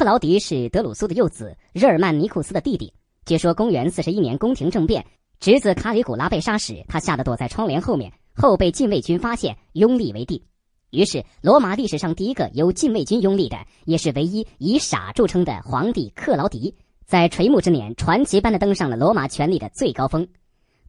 克劳迪是德鲁苏的幼子，日耳曼尼库斯的弟弟。据说公元四十一年宫廷政变，侄子卡里古拉被杀时，他吓得躲在窗帘后面，后被禁卫军发现，拥立为帝。于是，罗马历史上第一个由禁卫军拥立的，也是唯一以傻著称的皇帝克劳迪，在垂暮之年，传奇般的登上了罗马权力的最高峰。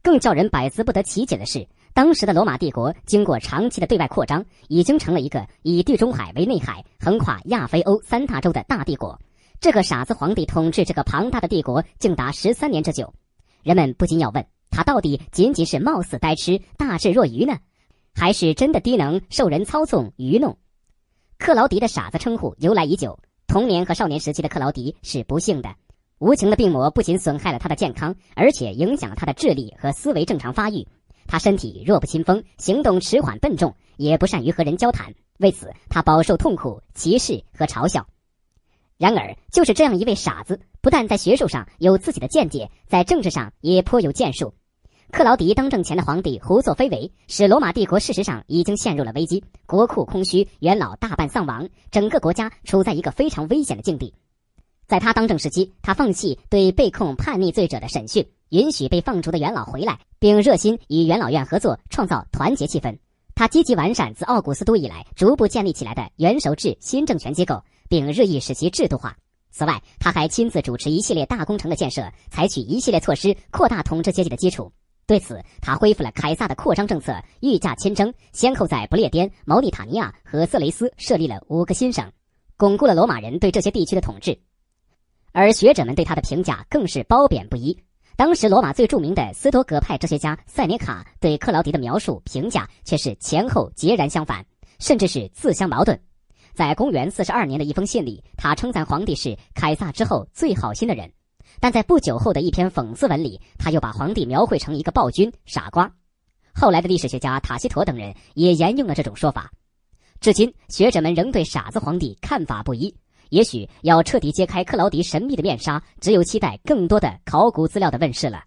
更叫人百思不得其解的是。当时的罗马帝国经过长期的对外扩张，已经成了一个以地中海为内海、横跨亚非欧三大洲的大帝国。这个傻子皇帝统治这个庞大的帝国，竟达十三年之久。人们不禁要问：他到底仅仅是貌似呆痴、大智若愚呢，还是真的低能、受人操纵、愚弄？克劳迪的傻子称呼由来已久。童年和少年时期的克劳迪是不幸的，无情的病魔不仅损害了他的健康，而且影响了他的智力和思维正常发育。他身体弱不禁风，行动迟缓笨重，也不善于和人交谈。为此，他饱受痛苦、歧视和嘲笑。然而，就是这样一位傻子，不但在学术上有自己的见解，在政治上也颇有建树。克劳迪当政前的皇帝胡作非为，使罗马帝国事实上已经陷入了危机，国库空虚，元老大半丧亡，整个国家处在一个非常危险的境地。在他当政时期，他放弃对被控叛逆罪者的审讯，允许被放逐的元老回来，并热心与元老院合作，创造团结气氛。他积极完善自奥古斯都以来逐步建立起来的元首制新政权机构，并日益使其制度化。此外，他还亲自主持一系列大工程的建设，采取一系列措施扩大统治阶级的基础。对此，他恢复了凯撒的扩张政策，御驾亲征，先后在不列颠、毛里塔尼亚和色雷斯设立了五个新省，巩固了罗马人对这些地区的统治。而学者们对他的评价更是褒贬不一。当时罗马最著名的斯多葛派哲学家塞涅卡对克劳迪的描述评价却是前后截然相反，甚至是自相矛盾。在公元四十二年的一封信里，他称赞皇帝是凯撒之后最好心的人；但在不久后的一篇讽刺文里，他又把皇帝描绘成一个暴君、傻瓜。后来的历史学家塔西佗等人也沿用了这种说法。至今，学者们仍对傻子皇帝看法不一。也许要彻底揭开克劳迪神秘的面纱，只有期待更多的考古资料的问世了。